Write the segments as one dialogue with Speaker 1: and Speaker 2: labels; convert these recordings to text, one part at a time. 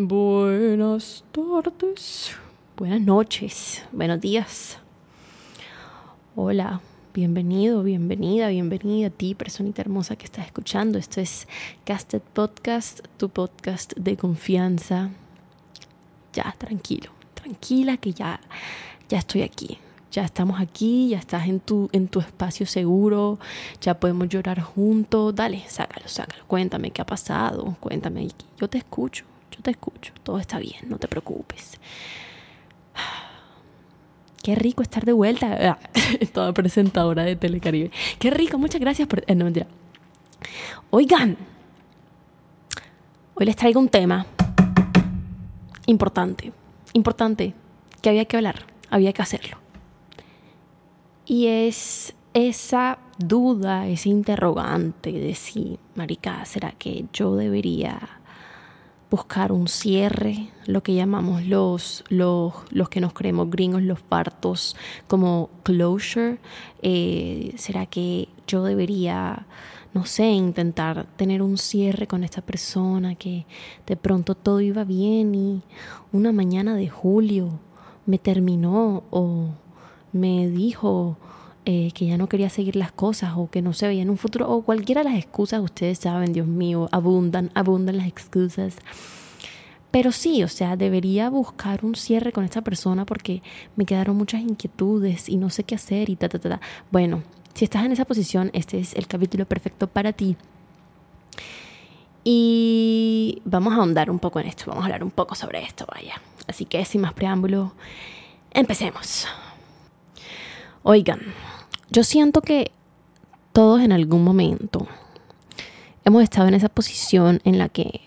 Speaker 1: Buenas tardes, buenas noches, buenos días. Hola, bienvenido, bienvenida, bienvenida a ti, personita hermosa que estás escuchando. Esto es Casted Podcast, tu podcast de confianza. Ya, tranquilo, tranquila que ya, ya estoy aquí. Ya estamos aquí, ya estás en tu, en tu espacio seguro, ya podemos llorar juntos. Dale, sácalo, sácalo. Cuéntame qué ha pasado, cuéntame. Yo te escucho, yo te escucho, todo está bien, no te preocupes. Qué rico estar de vuelta. Toda presentadora de Telecaribe. Qué rico, muchas gracias por... Eh, no, mentira. Oigan, hoy les traigo un tema importante, importante, que había que hablar, había que hacerlo. Y es esa duda, ese interrogante de si, marica, ¿será que yo debería buscar un cierre, lo que llamamos los, los, los que nos creemos gringos, los partos, como closure. Eh, ¿Será que yo debería, no sé, intentar tener un cierre con esta persona que de pronto todo iba bien y una mañana de julio me terminó o me dijo eh, que ya no quería seguir las cosas o que no se veía en un futuro o cualquiera de las excusas, ustedes saben, Dios mío, abundan, abundan las excusas. Pero sí, o sea, debería buscar un cierre con esta persona porque me quedaron muchas inquietudes y no sé qué hacer y ta, ta, ta. Bueno, si estás en esa posición, este es el capítulo perfecto para ti. Y vamos a ahondar un poco en esto, vamos a hablar un poco sobre esto, vaya. Así que sin más preámbulo, empecemos. Oigan, yo siento que todos en algún momento hemos estado en esa posición en la que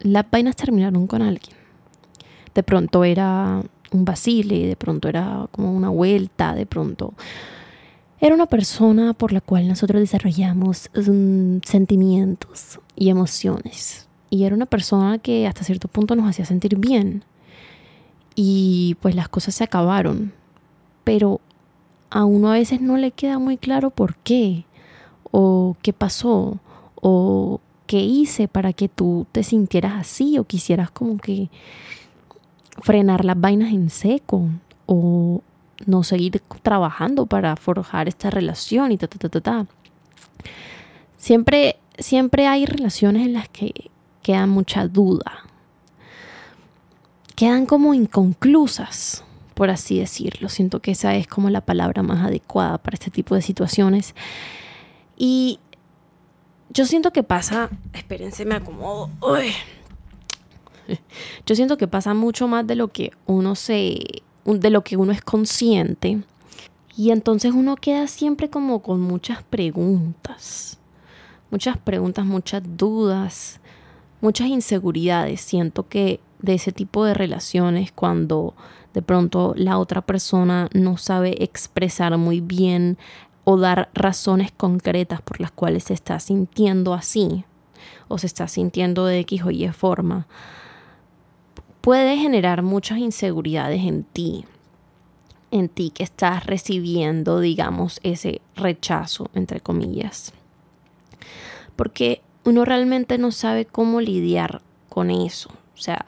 Speaker 1: las vainas terminaron con alguien. De pronto era un vacile, de pronto era como una vuelta, de pronto era una persona por la cual nosotros desarrollamos mm, sentimientos y emociones. Y era una persona que hasta cierto punto nos hacía sentir bien. Y pues las cosas se acabaron. Pero a uno a veces no le queda muy claro por qué, o qué pasó, o qué hice para que tú te sintieras así, o quisieras como que frenar las vainas en seco, o no seguir trabajando para forjar esta relación y ta, ta, ta, ta, ta. Siempre, siempre hay relaciones en las que queda mucha duda. Quedan como inconclusas por así decirlo. Siento que esa es como la palabra más adecuada para este tipo de situaciones. Y yo siento que pasa, espérense, me acomodo. Yo siento que pasa mucho más de lo que uno se, de lo que uno es consciente. Y entonces uno queda siempre como con muchas preguntas. Muchas preguntas, muchas dudas, muchas inseguridades. Siento que de ese tipo de relaciones cuando de pronto la otra persona no sabe expresar muy bien o dar razones concretas por las cuales se está sintiendo así o se está sintiendo de X o Y forma, puede generar muchas inseguridades en ti, en ti que estás recibiendo, digamos, ese rechazo, entre comillas. Porque uno realmente no sabe cómo lidiar con eso. O sea,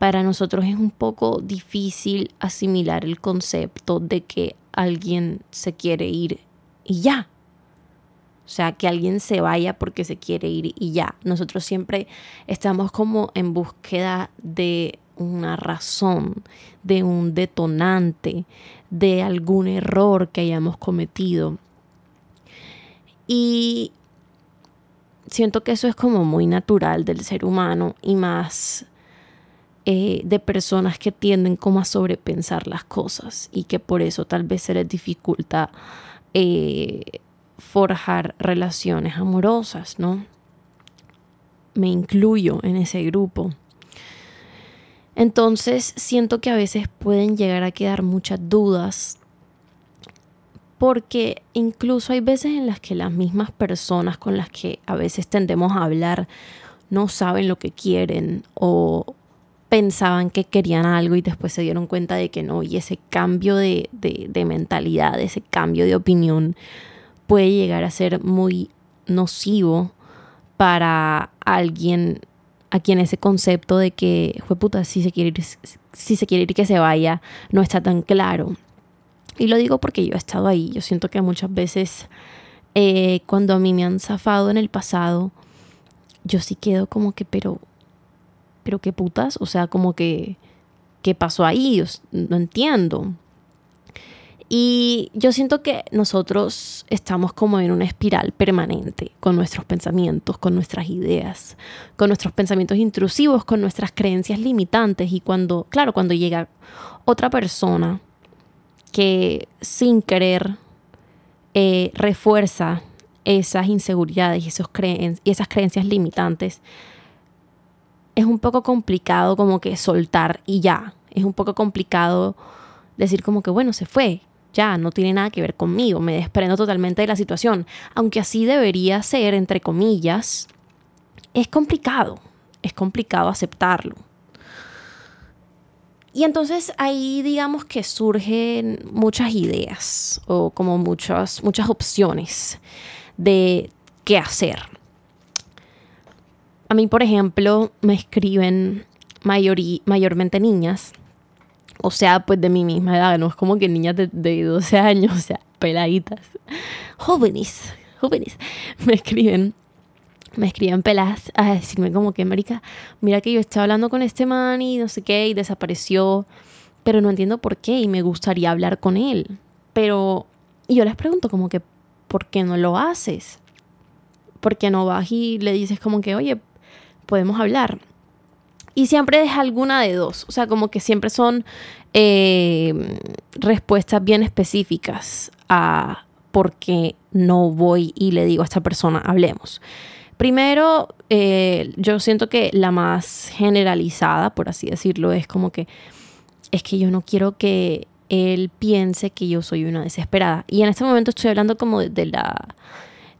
Speaker 1: para nosotros es un poco difícil asimilar el concepto de que alguien se quiere ir y ya. O sea, que alguien se vaya porque se quiere ir y ya. Nosotros siempre estamos como en búsqueda de una razón, de un detonante, de algún error que hayamos cometido. Y siento que eso es como muy natural del ser humano y más eh, de personas que tienden como a sobrepensar las cosas y que por eso tal vez se les dificulta eh, forjar relaciones amorosas, ¿no? Me incluyo en ese grupo. Entonces siento que a veces pueden llegar a quedar muchas dudas porque incluso hay veces en las que las mismas personas con las que a veces tendemos a hablar no saben lo que quieren o, pensaban que querían algo y después se dieron cuenta de que no, y ese cambio de, mentalidad, ese cambio de opinión puede llegar a ser muy nocivo para alguien aquí en ese concepto de que, puta, si se quiere ir, si se quiere ir que se vaya, no está tan claro. Y lo digo porque yo he estado ahí. Yo siento que muchas veces eh, cuando a mí me han zafado en el pasado, yo sí quedo como que, pero, pero qué putas, o sea, como que, ¿qué pasó ahí? No entiendo. Y yo siento que nosotros estamos como en una espiral permanente con nuestros pensamientos, con nuestras ideas, con nuestros pensamientos intrusivos, con nuestras creencias limitantes. Y cuando, claro, cuando llega otra persona que sin querer eh, refuerza esas inseguridades y, esos y esas creencias limitantes, es un poco complicado como que soltar y ya. Es un poco complicado decir como que, bueno, se fue, ya, no tiene nada que ver conmigo, me desprendo totalmente de la situación. Aunque así debería ser, entre comillas, es complicado, es complicado aceptarlo. Y entonces ahí digamos que surgen muchas ideas o como muchas, muchas opciones de qué hacer. A mí, por ejemplo, me escriben mayormente niñas o sea, pues de mi misma edad, no es como que niñas de, de 12 años, o sea, peladitas, jóvenes, jóvenes, me escriben, me escriben peladas a decirme como que, marica, mira que yo estaba hablando con este man y no sé qué, y desapareció, pero no entiendo por qué, y me gustaría hablar con él. Pero, y yo les pregunto como que, ¿por qué no lo haces? ¿Por qué no vas y le dices como que, oye, podemos hablar? Y siempre es alguna de dos. O sea, como que siempre son eh, respuestas bien específicas a por qué no voy y le digo a esta persona, hablemos. Primero, eh, yo siento que la más generalizada, por así decirlo, es como que es que yo no quiero que él piense que yo soy una desesperada. Y en este momento estoy hablando como de la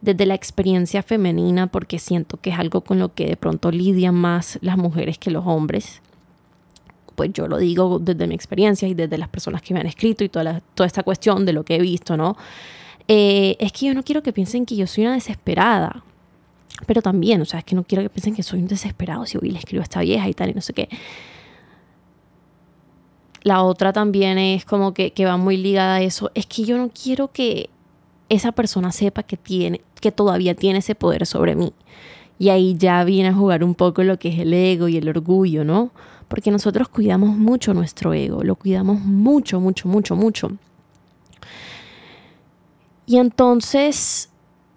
Speaker 1: desde la experiencia femenina porque siento que es algo con lo que de pronto lidian más las mujeres que los hombres. Pues yo lo digo desde mi experiencia y desde las personas que me han escrito y toda, toda esta cuestión de lo que he visto, ¿no? Eh, es que yo no quiero que piensen que yo soy una desesperada. Pero también, o sea, es que no quiero que piensen que soy un desesperado si hoy le escribo a esta vieja y tal y no sé qué. La otra también es como que, que va muy ligada a eso. Es que yo no quiero que esa persona sepa que tiene, que todavía tiene ese poder sobre mí. Y ahí ya viene a jugar un poco lo que es el ego y el orgullo, ¿no? Porque nosotros cuidamos mucho nuestro ego, lo cuidamos mucho, mucho, mucho, mucho. Y entonces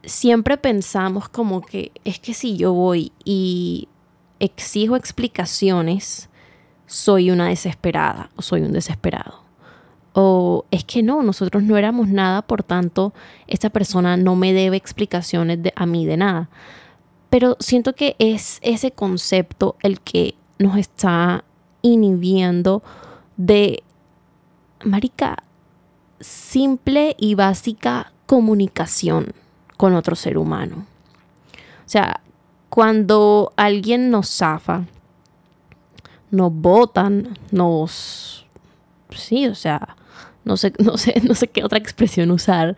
Speaker 1: siempre pensamos como que es que si yo voy y exijo explicaciones, soy una desesperada o soy un desesperado. O es que no, nosotros no éramos nada, por tanto, esta persona no me debe explicaciones a mí de nada. Pero siento que es ese concepto el que nos está inhibiendo de, marica, simple y básica comunicación con otro ser humano. O sea, cuando alguien nos zafa, nos botan, nos... Sí, o sea, no sé, no sé, no sé qué otra expresión usar.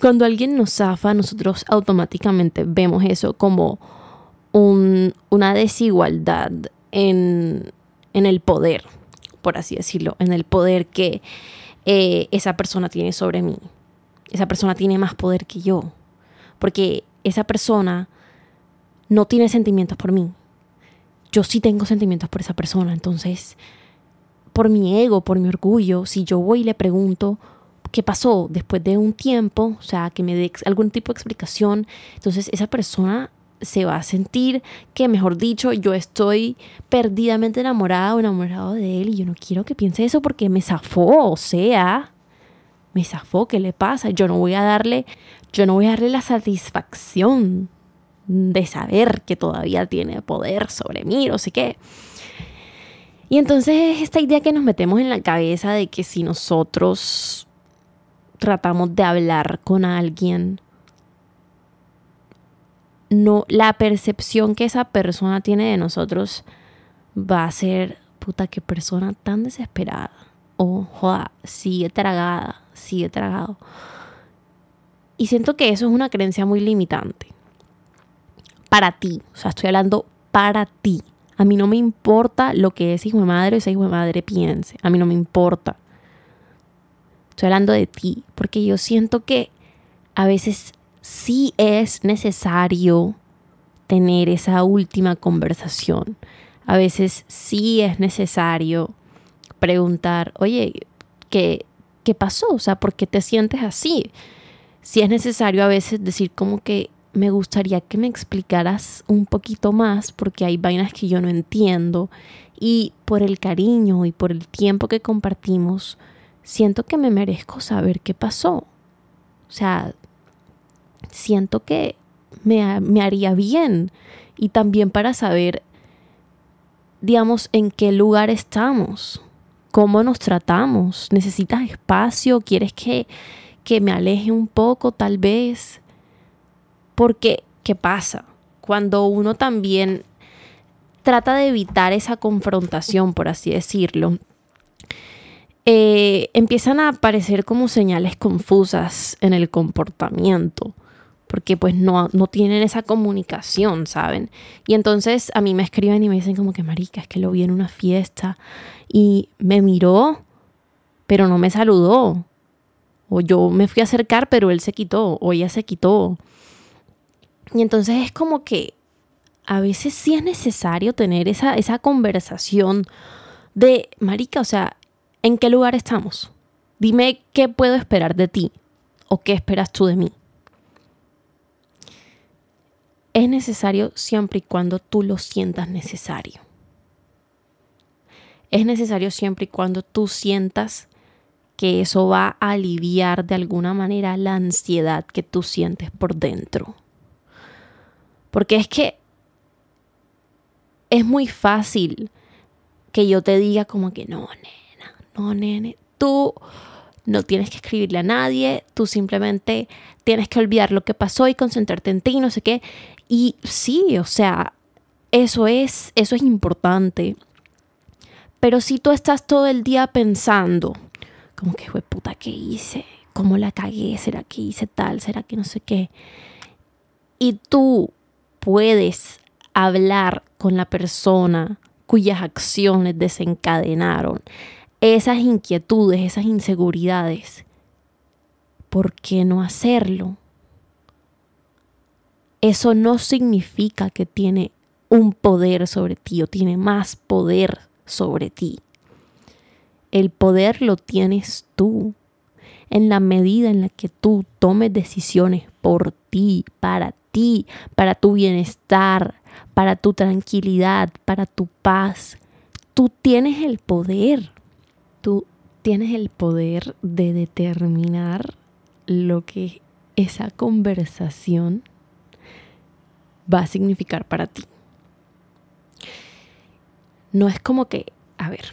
Speaker 1: Cuando alguien nos zafa, nosotros automáticamente vemos eso como una desigualdad en, el poder, por así decirlo, en el poder que eh, esa persona tiene sobre mí. Esa persona tiene más poder que yo, porque esa persona no tiene sentimientos por mí. Yo sí tengo sentimientos por esa persona, entonces por mi ego, por mi orgullo, si yo voy y le pregunto qué pasó después de un tiempo, o sea, que me dé algún tipo de explicación, entonces esa persona se va a sentir que, mejor dicho, yo estoy perdidamente enamorada o enamorado de él y yo no quiero que piense eso porque me zafó, o sea, me zafó, ¿qué le pasa? Yo no voy a darle, yo no voy a darle la satisfacción de saber que todavía tiene poder sobre mí, no sé qué. Y entonces esta idea que nos metemos en la cabeza de que si nosotros tratamos de hablar con alguien, no, la percepción que esa persona tiene de nosotros va a ser, puta, qué persona tan desesperada. O, joda, sigue tragada, sigue tragado. Y siento que eso es una creencia muy limitante. Para ti, o sea, estoy hablando para ti. A mí no me importa lo que ese hijo de madre o ese hijo de madre piense. A mí no me importa. Estoy hablando de ti, porque yo siento que a veces sí es necesario tener esa última conversación. A veces sí es necesario preguntar, oye, ¿qué, qué pasó? O sea, ¿por qué te sientes así? Si es necesario a veces decir como que me gustaría que me explicaras un poquito más porque hay vainas que yo no entiendo. Y por el cariño y por el tiempo que compartimos, siento que me merezco saber qué pasó. O sea, siento que me, me haría bien. Y también para saber, digamos, en qué lugar estamos, cómo nos tratamos, necesitas espacio, quieres que, que me aleje un poco tal vez porque, ¿qué pasa? Cuando uno también trata de evitar esa confrontación, por así decirlo, eh, empiezan a aparecer como señales confusas en el comportamiento, porque pues no, no tienen esa comunicación, ¿saben? Y entonces a mí me escriben y me dicen como que, marica, es que lo vi en una fiesta y me miró, pero no me saludó. O yo me fui a acercar, pero él se quitó, o ella se quitó. Y entonces es como que a veces sí es necesario tener esa, esa conversación de, Marica, o sea, ¿en qué lugar estamos? Dime qué puedo esperar de ti o qué esperas tú de mí. Es necesario siempre y cuando tú lo sientas necesario. Es necesario siempre y cuando tú sientas que eso va a aliviar de alguna manera la ansiedad que tú sientes por dentro. Porque es que es muy fácil que yo te diga como que no, nena, no, nene, tú no tienes que escribirle a nadie, tú simplemente tienes que olvidar lo que pasó y concentrarte en ti, no sé qué. Y sí, o sea, eso es, eso es importante. Pero si tú estás todo el día pensando, como que fue puta que hice, cómo la cagué, será que hice tal, será que no sé qué. Y tú puedes hablar con la persona cuyas acciones desencadenaron esas inquietudes, esas inseguridades, ¿por qué no hacerlo? Eso no significa que tiene un poder sobre ti o tiene más poder sobre ti. El poder lo tienes tú en la medida en la que tú tomes decisiones por ti, para ti, para tu bienestar, para tu tranquilidad, para tu paz. Tú tienes el poder. Tú tienes el poder de determinar lo que esa conversación va a significar para ti. No es como que, a ver,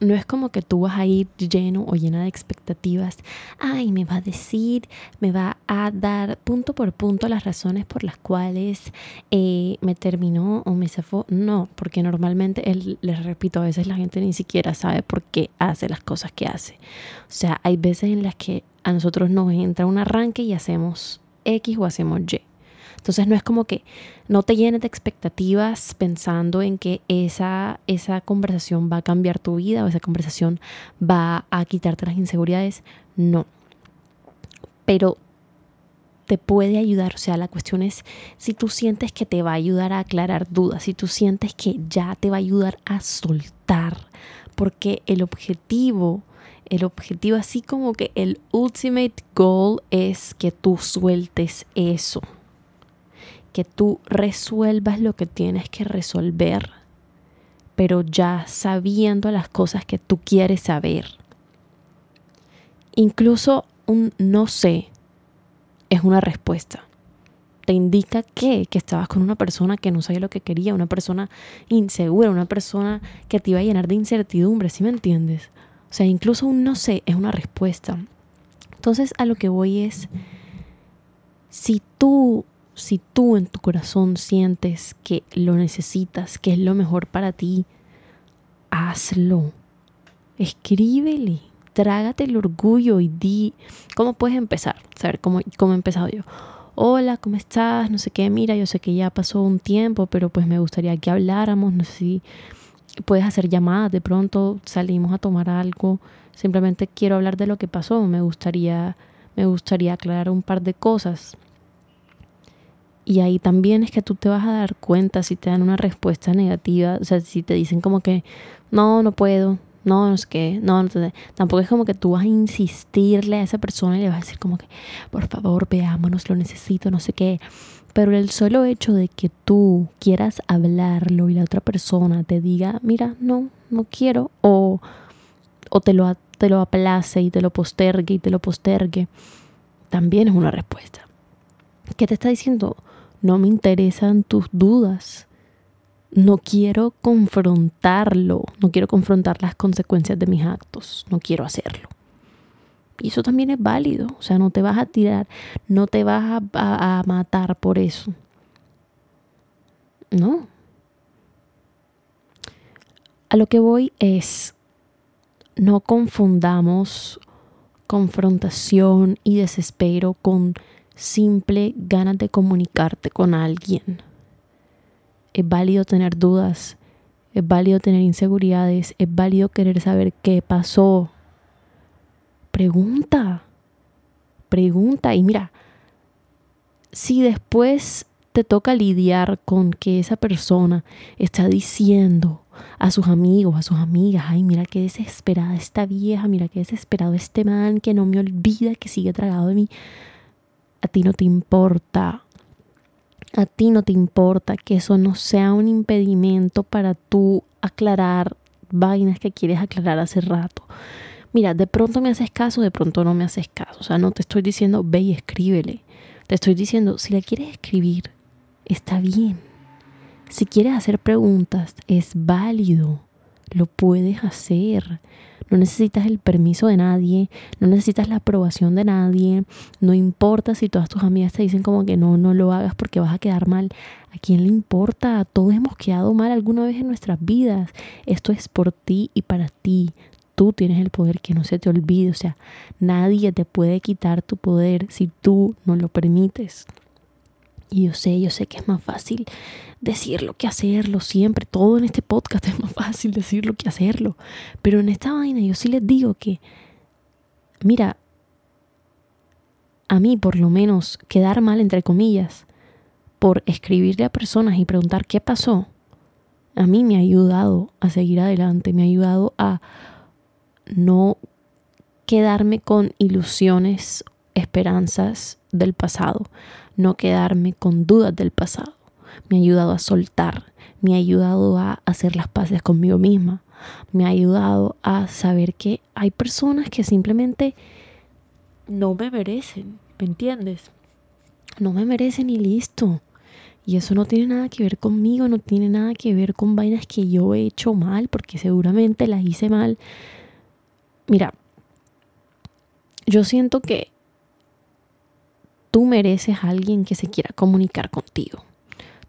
Speaker 1: no es como que tú vas a ir lleno o llena de expectativas. Ay, me va a decir, me va a dar punto por punto las razones por las cuales eh, me terminó o me zafó. No, porque normalmente, él, les repito, a veces la gente ni siquiera sabe por qué hace las cosas que hace. O sea, hay veces en las que a nosotros nos entra un arranque y hacemos X o hacemos Y. Entonces no es como que no te llenes de expectativas pensando en que esa, esa conversación va a cambiar tu vida o esa conversación va a quitarte las inseguridades. No. Pero te puede ayudar. O sea, la cuestión es si tú sientes que te va a ayudar a aclarar dudas, si tú sientes que ya te va a ayudar a soltar. Porque el objetivo, el objetivo así como que el ultimate goal es que tú sueltes eso que tú resuelvas lo que tienes que resolver, pero ya sabiendo las cosas que tú quieres saber. Incluso un no sé es una respuesta. Te indica que, que estabas con una persona que no sabía lo que quería, una persona insegura, una persona que te iba a llenar de incertidumbre, ¿sí me entiendes? O sea, incluso un no sé es una respuesta. Entonces a lo que voy es, si tú si tú en tu corazón sientes que lo necesitas, que es lo mejor para ti, hazlo. Escríbele, trágate el orgullo y di cómo puedes empezar. Saber cómo, cómo he empezado yo. hola, ¿cómo estás? No sé qué, mira, yo sé que ya pasó un tiempo, pero pues me gustaría que habláramos, no sé si puedes hacer llamadas, de pronto salimos a tomar algo, simplemente quiero hablar de lo que pasó, me gustaría, me gustaría aclarar un par de cosas. Y ahí también es que tú te vas a dar cuenta si te dan una respuesta negativa, o sea, si te dicen como que no, no puedo, no, no sé qué, no, no tampoco es como que tú vas a insistirle a esa persona y le vas a decir como que, por favor, veámonos, lo necesito, no sé qué. Pero el solo hecho de que tú quieras hablarlo y la otra persona te diga, mira, no, no quiero, o, o te, lo, te lo aplace y te lo postergue y te lo postergue, también es una respuesta. ¿Qué te está diciendo? No me interesan tus dudas no quiero confrontarlo, no quiero confrontar las consecuencias de mis actos, no quiero hacerlo. Y eso también es válido, o sea, no te vas a tirar, no te vas a, matar por eso. No. A lo que voy es, no confundamos confrontación y desespero con simple ganas de comunicarte con alguien. Es válido tener dudas, es válido tener inseguridades, es válido querer saber qué pasó. Pregunta, pregunta y mira, si después te toca lidiar con que esa persona está diciendo a sus amigos, a sus amigas, ay, mira qué desesperada esta vieja, mira qué desesperado este man que no me olvida, que sigue tragado de mí, a ti no te importa a ti no te importa que eso no sea un impedimento para tú aclarar vainas que quieres aclarar hace rato. Mira, de pronto me haces caso, de pronto no me haces caso. O sea, no te estoy diciendo ve y escríbele. Te estoy diciendo, si la quieres escribir, está bien. Si quieres hacer preguntas, es válido. Lo puedes hacer no necesitas el permiso de nadie, no necesitas la aprobación de nadie, no importa si todas tus amigas te dicen como que no, no lo hagas porque vas a quedar mal. ¿A quién le importa? Todos hemos quedado mal alguna vez en nuestras vidas. Esto es por ti y para ti. Tú tienes el poder que no se te olvide. O sea, nadie te puede quitar tu poder si tú no lo permites. Y yo sé, yo sé que es más fácil decirlo que hacerlo siempre. Todo en este podcast es más fácil decirlo que hacerlo. Pero en esta vaina yo sí les digo que, mira, a mí por lo menos quedar mal, entre comillas, por escribirle a personas y preguntar qué pasó, a mí me ha ayudado a seguir adelante, me ha ayudado a no quedarme con ilusiones, esperanzas del pasado, no quedarme con dudas del pasado. Me ha ayudado a soltar, me ha ayudado a hacer las paces conmigo misma, me ha ayudado a saber que hay personas que simplemente no me merecen, ¿me entiendes? No me merecen y listo. Y eso no tiene nada que ver conmigo, no tiene nada que ver con vainas que yo he hecho mal, porque seguramente las hice mal. Mira, yo siento que Tú mereces a alguien que se quiera comunicar contigo.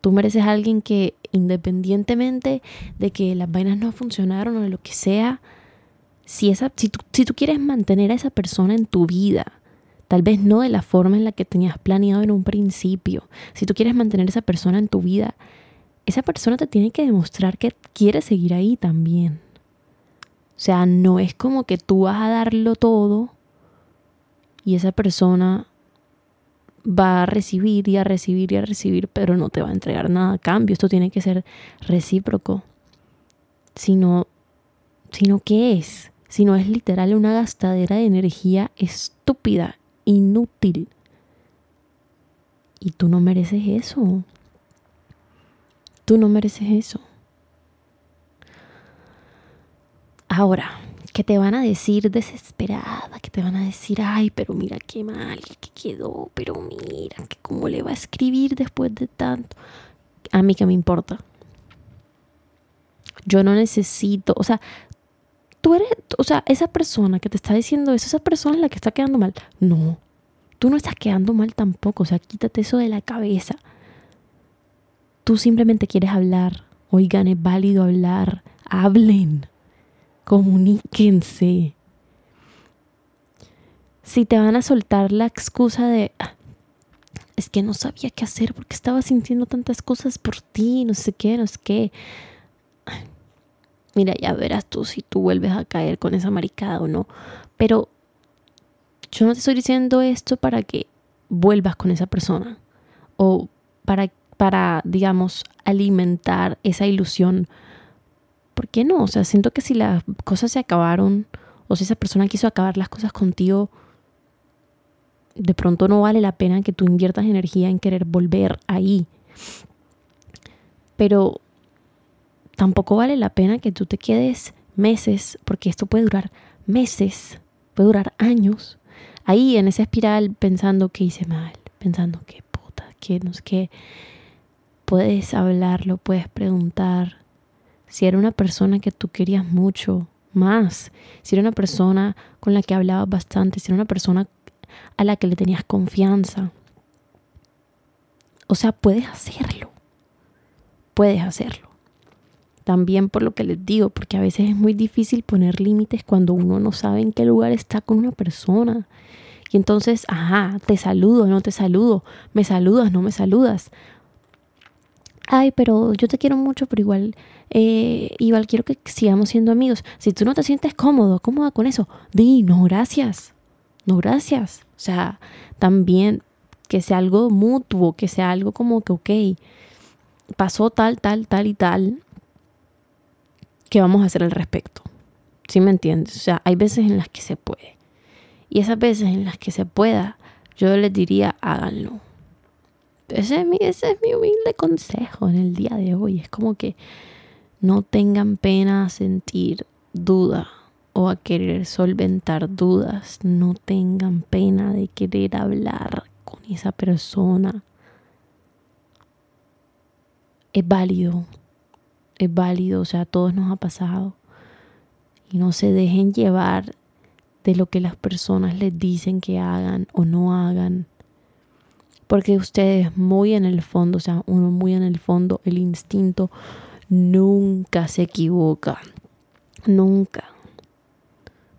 Speaker 1: Tú mereces a alguien que independientemente de que las vainas no funcionaron o de lo que sea, si, esa, si, tú, si tú quieres mantener a esa persona en tu vida, tal vez no de la forma en la que tenías planeado en un principio, si tú quieres mantener a esa persona en tu vida, esa persona te tiene que demostrar que quiere seguir ahí también. O sea, no es como que tú vas a darlo todo y esa persona va a recibir y a recibir y a recibir, pero no te va a entregar nada a cambio. Esto tiene que ser recíproco. Sino, sino ¿qué es? Si no es literal una gastadera de energía estúpida, inútil. Y tú no mereces eso. Tú no mereces eso. Ahora, que te van a decir desesperada, que te van a decir, ay, pero mira qué mal que quedó, pero mira, que cómo le va a escribir después de tanto. A mí que me importa. Yo no necesito, o sea, tú eres, o sea, esa persona que te está diciendo eso, esa persona es la que está quedando mal. No, tú no estás quedando mal tampoco, o sea, quítate eso de la cabeza. Tú simplemente quieres hablar. Oigan, es válido hablar. Hablen comuníquense. Si te van a soltar la excusa de, ah, es que no sabía qué hacer porque estaba sintiendo tantas cosas por ti, no sé qué, no sé qué. Mira, ya verás tú si tú vuelves a caer con esa maricada o no. Pero yo no te estoy diciendo esto para que vuelvas con esa persona o para, para digamos, alimentar esa ilusión. ¿Por qué no? O sea, siento que si las cosas se acabaron o si esa persona quiso acabar las cosas contigo, de pronto no vale la pena que tú inviertas energía en querer volver ahí. Pero tampoco vale la pena que tú te quedes meses, porque esto puede durar meses, puede durar años, ahí en esa espiral pensando que hice mal, pensando que puta, que no sé qué. Puedes hablarlo, puedes preguntar. Si era una persona que tú querías mucho, más. Si era una persona con la que hablabas bastante, si era una persona a la que le tenías confianza. O sea, puedes hacerlo. Puedes hacerlo. También por lo que les digo, porque a veces es muy difícil poner límites cuando uno no sabe en qué lugar está con una persona. Y entonces, ajá, te saludo, no te saludo, me saludas, no me saludas. Ay, pero yo te quiero mucho, pero igual, eh, igual quiero que sigamos siendo amigos. Si tú no te sientes cómodo, cómoda con eso, di, no, gracias. No, gracias. O sea, también que sea algo mutuo, que sea algo como que, ok, pasó tal, tal, tal y tal. ¿Qué vamos a hacer al respecto? ¿Sí me entiendes? O sea, hay veces en las que se puede. Y esas veces en las que se pueda, yo les diría, háganlo. Ese es mi, ese es mi humilde consejo en el día de hoy. Es como que no tengan pena a sentir duda o a querer solventar dudas, no tengan pena de querer hablar con esa persona. Es válido, es válido, o sea, a todos nos ha pasado. Y no se dejen llevar de lo que las personas les dicen que hagan o no hagan. Porque ustedes muy en el fondo, o sea, uno muy en el fondo, el instinto nunca se equivoca. Nunca.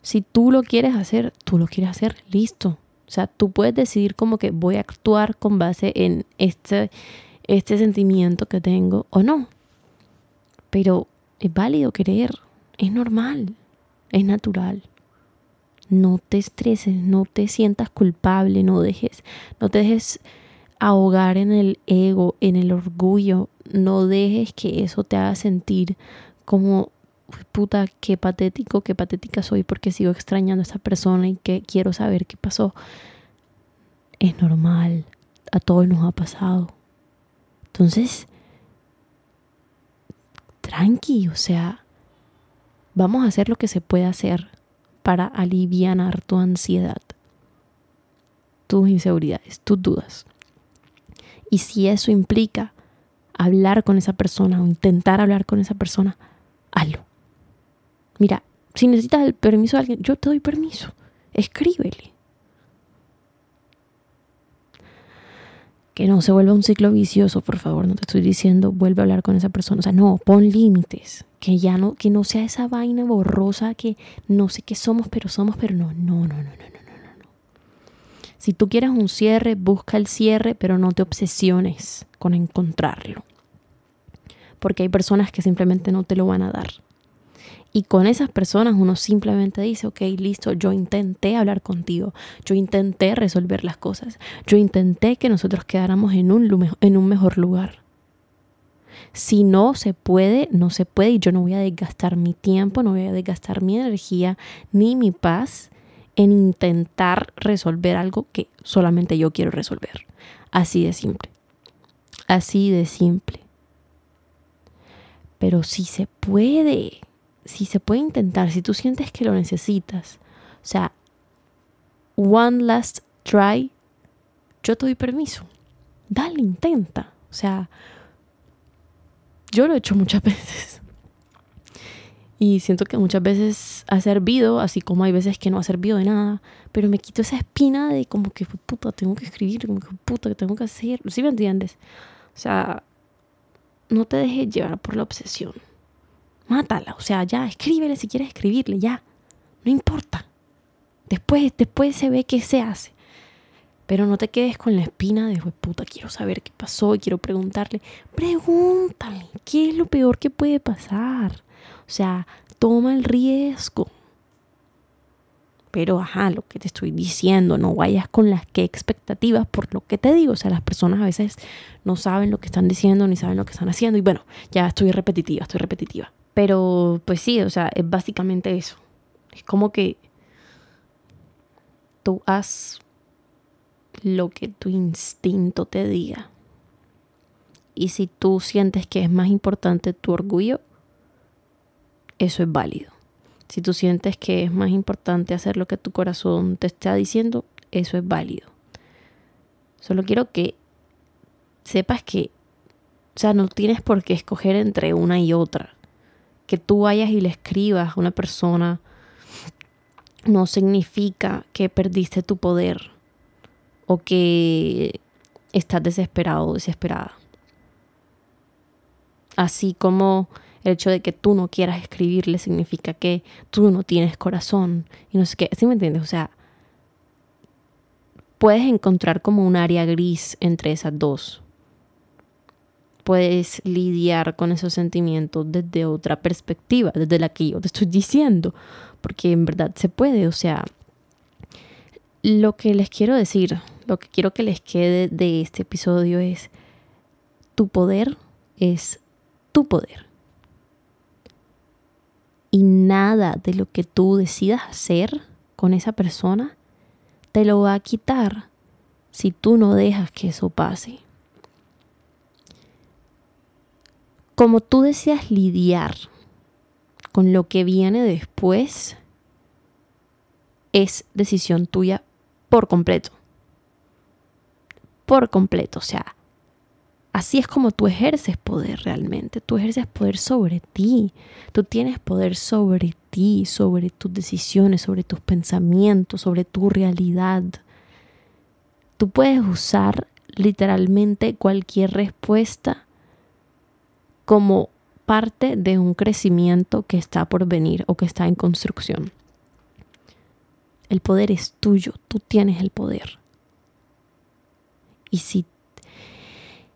Speaker 1: Si tú lo quieres hacer, tú lo quieres hacer, listo. O sea, tú puedes decidir como que voy a actuar con base en este, este sentimiento que tengo o no. Pero es válido querer, es normal, es natural. No te estreses, no te sientas culpable, no dejes, no te dejes ahogar en el ego, en el orgullo, no dejes que eso te haga sentir como puta, qué patético, qué patética soy porque sigo extrañando a esa persona y que quiero saber qué pasó. Es normal, a todos nos ha pasado. Entonces, tranqui, o sea, vamos a hacer lo que se puede hacer para aliviar tu ansiedad, tus inseguridades, tus dudas. Y si eso implica hablar con esa persona o intentar hablar con esa persona, hazlo. Mira, si necesitas el permiso de alguien, yo te doy permiso. Escríbele. Que no se vuelva un ciclo vicioso, por favor. No te estoy diciendo vuelve a hablar con esa persona. O sea, no, pon límites. Que ya no, que no sea esa vaina borrosa que no sé qué somos, pero somos, pero no, no, no, no, no, no, no, no. Si tú quieres un cierre, busca el cierre, pero no te obsesiones con encontrarlo. Porque hay personas que simplemente no te lo van a dar. Y con esas personas uno simplemente dice, ok, listo, yo intenté hablar contigo, yo intenté resolver las cosas, yo intenté que nosotros quedáramos en un, en un mejor lugar. Si no se puede, no se puede y yo no voy a desgastar mi tiempo, no voy a desgastar mi energía ni mi paz en intentar resolver algo que solamente yo quiero resolver. Así de simple. Así de simple. Pero si se puede si se puede intentar, si tú sientes que lo necesitas, o sea, one last try, yo te doy permiso. Dale, intenta. O sea, yo lo he hecho muchas veces. Y siento que muchas veces ha servido, así como hay veces que no ha servido de nada. Pero me quito esa espina de como que, puta, tengo que escribir, como que, puta, que tengo que hacer. ¿Sí me entiendes? O sea, no te dejes llevar por la obsesión mátala, o sea, ya, escríbele si quieres escribirle, ya, no importa. Después, después se ve qué se hace. Pero no te quedes con la espina de, puta, quiero saber qué pasó y quiero preguntarle. Pregúntale, ¿qué es lo peor que puede pasar? O sea, toma el riesgo. Pero, ajá, lo que te estoy diciendo, no vayas con las que expectativas por lo que te digo. O sea, las personas a veces no saben lo que están diciendo ni saben lo que están haciendo. Y bueno, ya estoy repetitiva, estoy repetitiva. Pero, pues sí, o sea, es básicamente eso. Es como que tú haz lo que tu instinto te diga. Y si tú sientes que es más importante tu orgullo, eso es válido. Si tú sientes que es más importante hacer lo que tu corazón te está diciendo, eso es válido. Solo quiero que sepas que, o sea, no tienes por qué escoger entre una y otra. Que tú vayas y le escribas a una persona no significa que perdiste tu poder o que estás desesperado o desesperada. Así como el hecho de que tú no quieras escribirle significa que tú no tienes corazón y no sé qué. ¿Sí me entiendes? O sea, puedes encontrar como un área gris entre esas dos. Puedes lidiar con esos sentimientos desde otra perspectiva, desde la que yo te estoy diciendo, porque en verdad se puede. O sea, lo que les quiero decir, lo que quiero que les quede de este episodio es, tu poder es tu poder y nada de lo que tú decidas hacer con esa persona te lo va a quitar si tú no dejas que eso pase. Como tú deseas lidiar con lo que viene después, es decisión tuya por completo. Por completo, o sea, Así es como tú ejerces poder realmente. Tú ejerces poder sobre ti. Tú tienes poder sobre ti, sobre tus decisiones, sobre tus pensamientos, sobre tu realidad. Tú puedes usar literalmente cualquier respuesta como parte de un crecimiento que está por venir o que está en construcción. El poder es tuyo, tú tienes el poder. Y si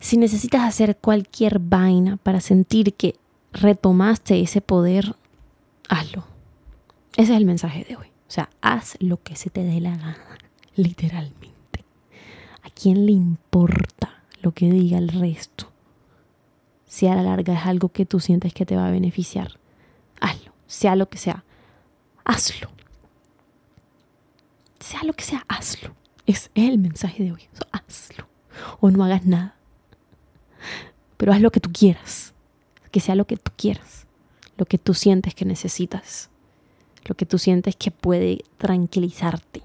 Speaker 1: si necesitas hacer cualquier vaina para sentir que retomaste ese poder, hazlo. Ese es el mensaje de hoy. O sea, haz lo que se te dé la gana, literalmente. ¿A quién le importa lo que diga el resto? Si a la larga es algo que tú sientes que te va a beneficiar, hazlo. Sea lo que sea, hazlo. Sea lo que sea, hazlo. Es el mensaje de hoy. hazlo. O no hagas nada pero haz lo que tú quieras, que sea lo que tú quieras, lo que tú sientes que necesitas, lo que tú sientes que puede tranquilizarte,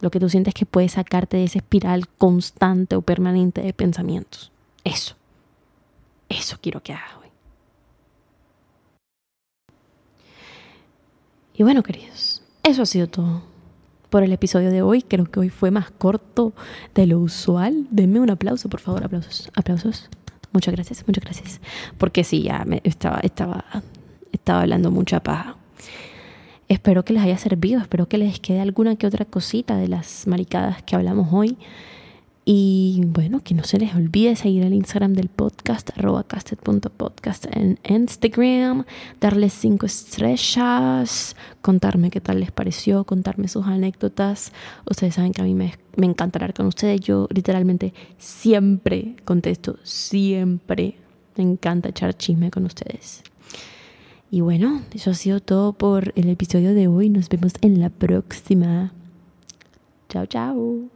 Speaker 1: lo que tú sientes que puede sacarte de esa espiral constante o permanente de pensamientos. Eso, eso quiero que hagas hoy. Y bueno, queridos, eso ha sido todo por el episodio de hoy. Creo que hoy fue más corto de lo usual. Denme un aplauso, por favor, aplausos, aplausos. Muchas gracias, muchas gracias. Porque sí, ya me estaba, estaba, estaba hablando mucha paja. Espero que les haya servido, espero que les quede alguna que otra cosita de las maricadas que hablamos hoy. Y bueno, que no se les olvide seguir el Instagram del podcast, arroba casted.podcast en Instagram, darles cinco estrellas, contarme qué tal les pareció, contarme sus anécdotas. Ustedes saben que a mí me, me encanta hablar con ustedes. Yo literalmente siempre contesto, siempre me encanta echar chisme con ustedes. Y bueno, eso ha sido todo por el episodio de hoy. Nos vemos en la próxima. Chao, chao.